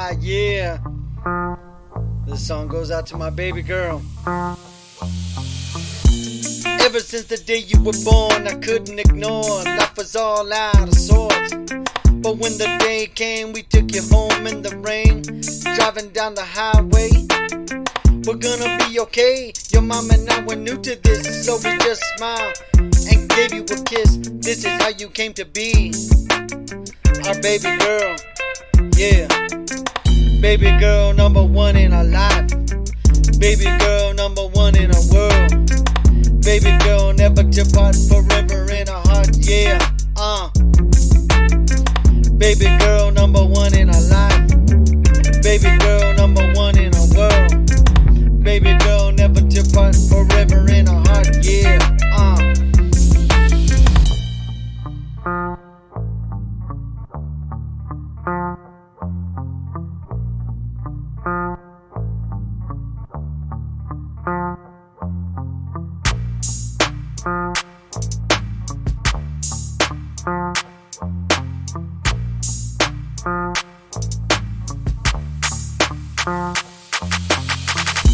Ah, yeah. This song goes out to my baby girl. Ever since the day you were born, I couldn't ignore. Life was all out of sorts. But when the day came, we took you home in the rain. Driving down the highway. We're gonna be okay. Your mom and I were new to this, so we just smiled and gave you a kiss. This is how you came to be. Our baby girl. Yeah. Baby girl number one in our life. Baby girl number one in our world. Baby girl never to part forever in our heart. Yeah. Uh. Baby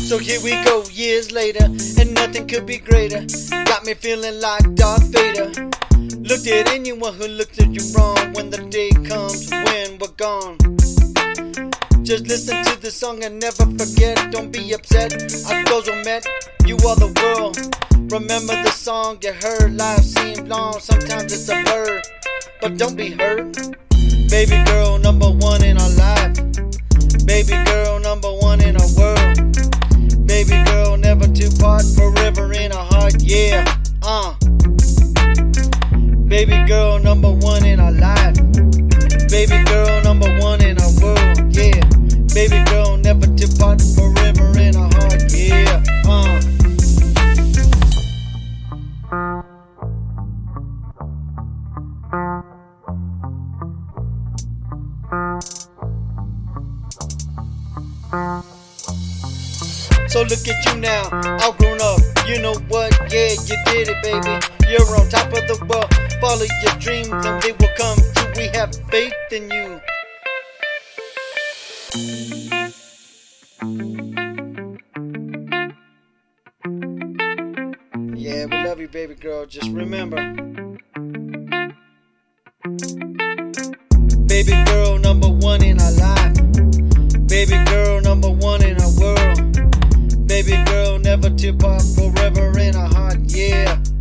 So here we go, years later, and nothing could be greater. Got me feeling like Darth Vader. Looked at anyone who looked at you wrong when the day comes when we're gone. Just listen to the song and never forget. Don't be upset. Our goals were met. You are the world. Remember the song you heard. Life seemed long. Sometimes it's a blur. But don't be hurt. Baby girl, number one in our life. Baby girl, Baby girl, number one in our life. Baby girl, number one in our world, yeah. Baby girl, never to part, forever in our heart, yeah. Uh. So look at you now, all grown up. You know what? Yeah, you did it, baby. You're on top of the world. Follow your dreams and they will come true. We have faith in you. Yeah, we love you, baby girl. Just remember. Baby girl, number one in our life. Baby girl, number one in our world. Baby girl, never tip off forever in a hot yeah.